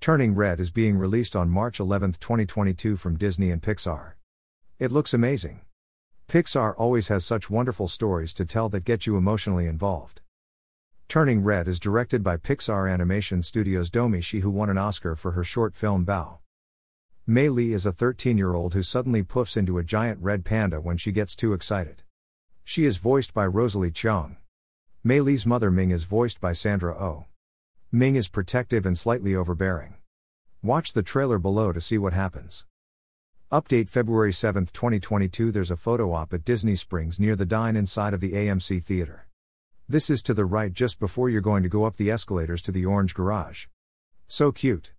Turning Red is being released on March 11, 2022 from Disney and Pixar. It looks amazing. Pixar always has such wonderful stories to tell that get you emotionally involved. Turning Red is directed by Pixar Animation Studios' Domee Shi, who won an Oscar for her short film Bao. Mei Lee is a 13 year old who suddenly poofs into a giant red panda when she gets too excited. She is voiced by Rosalie Chiang. Mei Lee's mother Ming is voiced by Sandra Oh. Ming is protective and slightly overbearing. Watch the trailer below to see what happens. Update February 7, 2022 There's a photo op at Disney Springs near the dine inside of the AMC Theater. This is to the right just before you're going to go up the escalators to the orange garage. So cute.